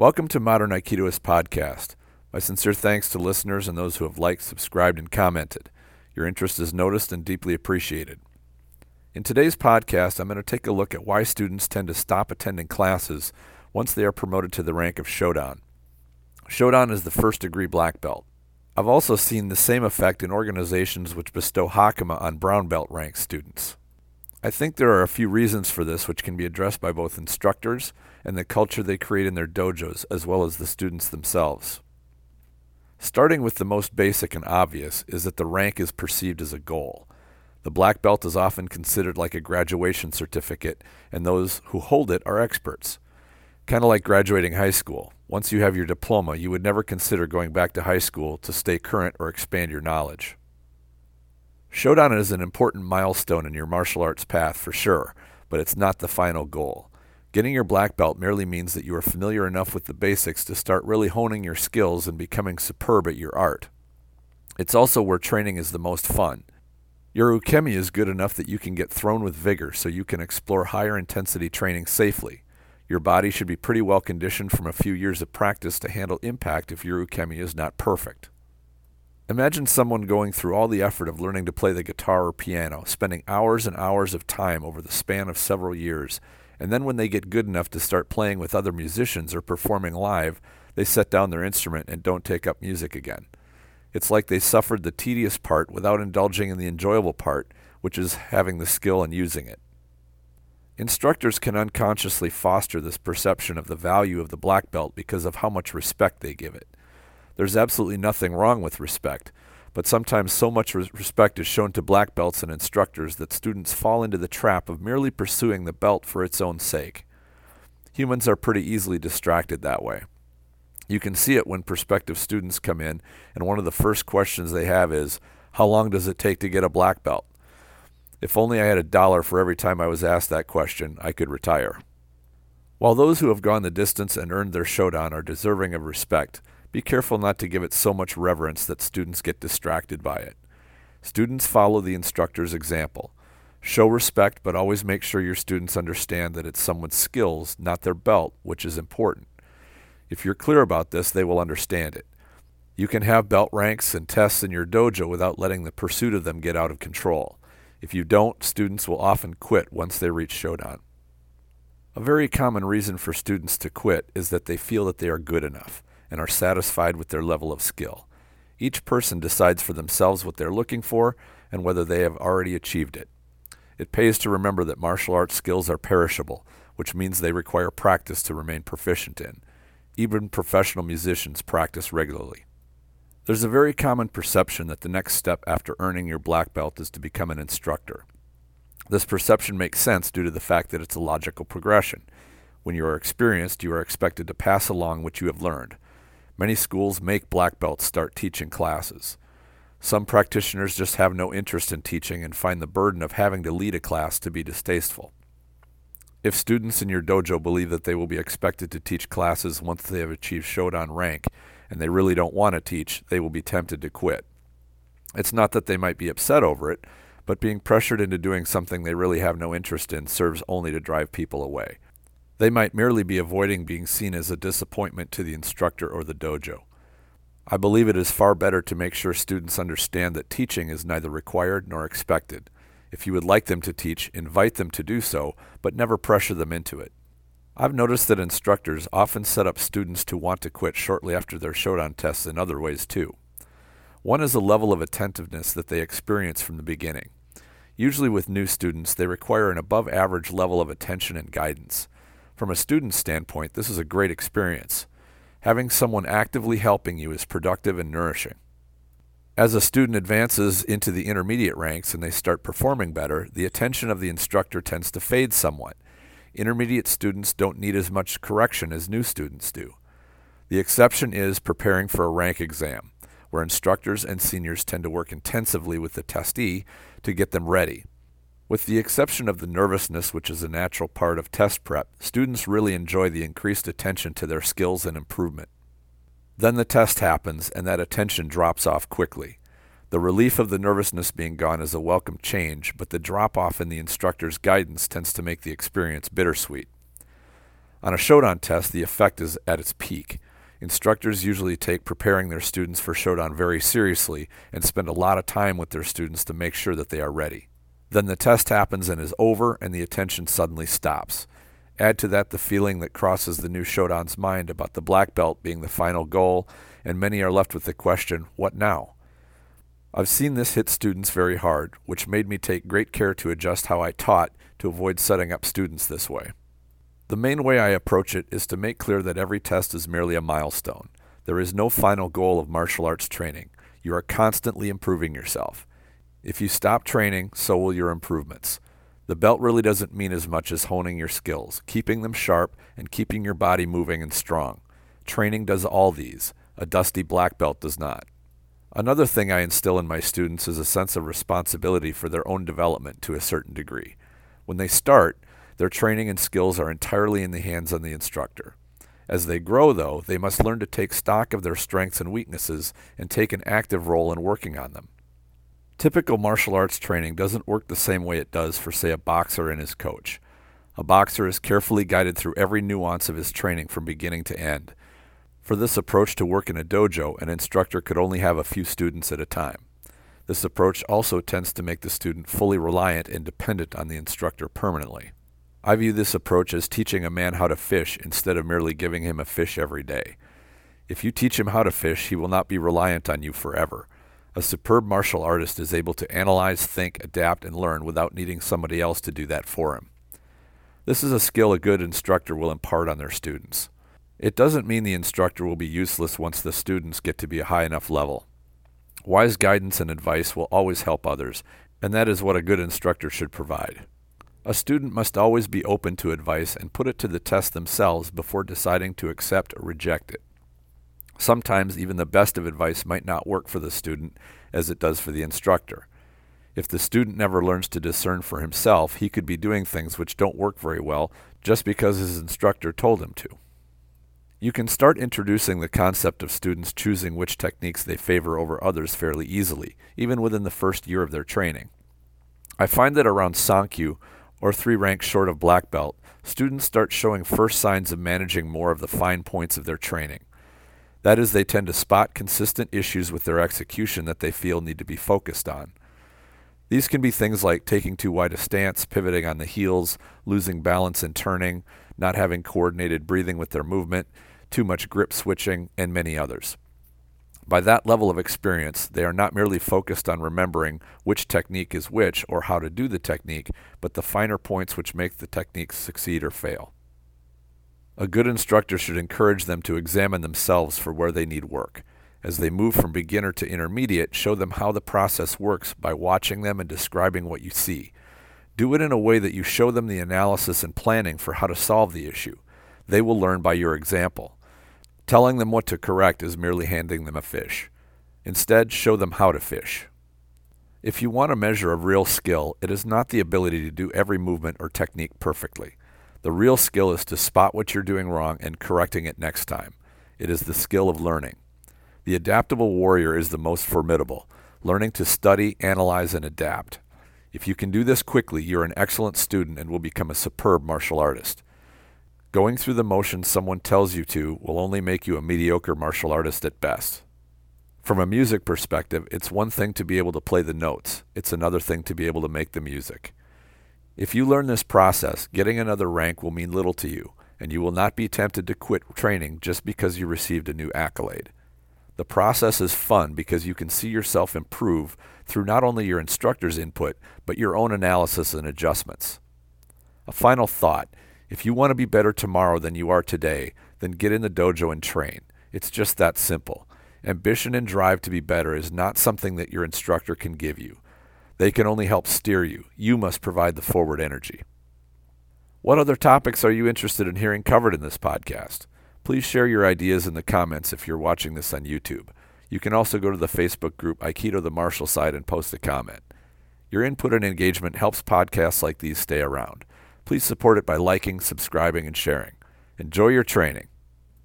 Welcome to Modern Aikidoist Podcast. My sincere thanks to listeners and those who have liked, subscribed, and commented. Your interest is noticed and deeply appreciated. In today's podcast, I'm going to take a look at why students tend to stop attending classes once they are promoted to the rank of Shodan. Shodan is the first degree black belt. I've also seen the same effect in organizations which bestow Hakama on brown belt rank students. I think there are a few reasons for this which can be addressed by both instructors and the culture they create in their dojos, as well as the students themselves. Starting with the most basic and obvious is that the rank is perceived as a goal. The black belt is often considered like a graduation certificate, and those who hold it are experts. Kind of like graduating high school. Once you have your diploma, you would never consider going back to high school to stay current or expand your knowledge. Shodan is an important milestone in your martial arts path for sure, but it's not the final goal. Getting your black belt merely means that you are familiar enough with the basics to start really honing your skills and becoming superb at your art. It's also where training is the most fun. Your ukemi is good enough that you can get thrown with vigor so you can explore higher intensity training safely. Your body should be pretty well conditioned from a few years of practice to handle impact if your ukemi is not perfect. Imagine someone going through all the effort of learning to play the guitar or piano, spending hours and hours of time over the span of several years, and then when they get good enough to start playing with other musicians or performing live, they set down their instrument and don't take up music again. It's like they suffered the tedious part without indulging in the enjoyable part, which is having the skill and using it. Instructors can unconsciously foster this perception of the value of the black belt because of how much respect they give it. There's absolutely nothing wrong with respect, but sometimes so much respect is shown to black belts and instructors that students fall into the trap of merely pursuing the belt for its own sake. Humans are pretty easily distracted that way. You can see it when prospective students come in, and one of the first questions they have is, How long does it take to get a black belt? If only I had a dollar for every time I was asked that question, I could retire. While those who have gone the distance and earned their shodan are deserving of respect, be careful not to give it so much reverence that students get distracted by it. Students follow the instructor's example. Show respect, but always make sure your students understand that it's someone's skills, not their belt, which is important. If you're clear about this, they will understand it. You can have belt ranks and tests in your dojo without letting the pursuit of them get out of control. If you don't, students will often quit once they reach Shodan. A very common reason for students to quit is that they feel that they are good enough and are satisfied with their level of skill. Each person decides for themselves what they're looking for and whether they have already achieved it. It pays to remember that martial arts skills are perishable, which means they require practice to remain proficient in. Even professional musicians practice regularly. There's a very common perception that the next step after earning your black belt is to become an instructor. This perception makes sense due to the fact that it's a logical progression. When you are experienced, you are expected to pass along what you have learned. Many schools make black belts start teaching classes. Some practitioners just have no interest in teaching and find the burden of having to lead a class to be distasteful. If students in your dojo believe that they will be expected to teach classes once they have achieved Shodan rank and they really don't want to teach, they will be tempted to quit. It's not that they might be upset over it, but being pressured into doing something they really have no interest in serves only to drive people away. They might merely be avoiding being seen as a disappointment to the instructor or the dojo. I believe it is far better to make sure students understand that teaching is neither required nor expected. If you would like them to teach, invite them to do so, but never pressure them into it. I've noticed that instructors often set up students to want to quit shortly after their Shodan tests in other ways too. One is a level of attentiveness that they experience from the beginning. Usually with new students, they require an above average level of attention and guidance. From a student's standpoint, this is a great experience. Having someone actively helping you is productive and nourishing. As a student advances into the intermediate ranks and they start performing better, the attention of the instructor tends to fade somewhat. Intermediate students don't need as much correction as new students do. The exception is preparing for a rank exam, where instructors and seniors tend to work intensively with the testee to get them ready. With the exception of the nervousness, which is a natural part of test prep, students really enjoy the increased attention to their skills and improvement. Then the test happens, and that attention drops off quickly. The relief of the nervousness being gone is a welcome change, but the drop off in the instructor's guidance tends to make the experience bittersweet. On a Shodan test, the effect is at its peak. Instructors usually take preparing their students for Shodan very seriously and spend a lot of time with their students to make sure that they are ready. Then the test happens and is over, and the attention suddenly stops. Add to that the feeling that crosses the new Shodan's mind about the black belt being the final goal, and many are left with the question, what now? I've seen this hit students very hard, which made me take great care to adjust how I taught to avoid setting up students this way. The main way I approach it is to make clear that every test is merely a milestone. There is no final goal of martial arts training. You are constantly improving yourself. If you stop training, so will your improvements. The belt really doesn't mean as much as honing your skills, keeping them sharp, and keeping your body moving and strong. Training does all these. A dusty black belt does not. Another thing I instill in my students is a sense of responsibility for their own development to a certain degree. When they start, their training and skills are entirely in the hands of the instructor. As they grow, though, they must learn to take stock of their strengths and weaknesses and take an active role in working on them. Typical martial arts training doesn't work the same way it does for, say, a boxer and his coach. A boxer is carefully guided through every nuance of his training from beginning to end. For this approach to work in a dojo, an instructor could only have a few students at a time. This approach also tends to make the student fully reliant and dependent on the instructor permanently. I view this approach as teaching a man how to fish instead of merely giving him a fish every day. If you teach him how to fish, he will not be reliant on you forever. A superb martial artist is able to analyze, think, adapt, and learn without needing somebody else to do that for him. This is a skill a good instructor will impart on their students. It doesn't mean the instructor will be useless once the students get to be a high enough level. Wise guidance and advice will always help others, and that is what a good instructor should provide. A student must always be open to advice and put it to the test themselves before deciding to accept or reject it. Sometimes even the best of advice might not work for the student as it does for the instructor. If the student never learns to discern for himself, he could be doing things which don't work very well just because his instructor told him to. You can start introducing the concept of students choosing which techniques they favor over others fairly easily, even within the first year of their training. I find that around Sankyu, or three ranks short of black belt, students start showing first signs of managing more of the fine points of their training. That is, they tend to spot consistent issues with their execution that they feel need to be focused on. These can be things like taking too wide a stance, pivoting on the heels, losing balance in turning, not having coordinated breathing with their movement, too much grip switching, and many others. By that level of experience, they are not merely focused on remembering which technique is which or how to do the technique, but the finer points which make the technique succeed or fail. A good instructor should encourage them to examine themselves for where they need work. As they move from beginner to intermediate, show them how the process works by watching them and describing what you see. Do it in a way that you show them the analysis and planning for how to solve the issue. They will learn by your example. Telling them what to correct is merely handing them a fish. Instead, show them how to fish. If you want a measure of real skill, it is not the ability to do every movement or technique perfectly. The real skill is to spot what you're doing wrong and correcting it next time. It is the skill of learning. The adaptable warrior is the most formidable, learning to study, analyze, and adapt. If you can do this quickly, you're an excellent student and will become a superb martial artist. Going through the motions someone tells you to will only make you a mediocre martial artist at best. From a music perspective, it's one thing to be able to play the notes, it's another thing to be able to make the music. If you learn this process, getting another rank will mean little to you, and you will not be tempted to quit training just because you received a new accolade. The process is fun because you can see yourself improve through not only your instructor's input, but your own analysis and adjustments. A final thought if you want to be better tomorrow than you are today, then get in the dojo and train. It's just that simple. Ambition and drive to be better is not something that your instructor can give you. They can only help steer you. You must provide the forward energy. What other topics are you interested in hearing covered in this podcast? Please share your ideas in the comments if you're watching this on YouTube. You can also go to the Facebook group Aikido the Martial Side and post a comment. Your input and engagement helps podcasts like these stay around. Please support it by liking, subscribing, and sharing. Enjoy your training.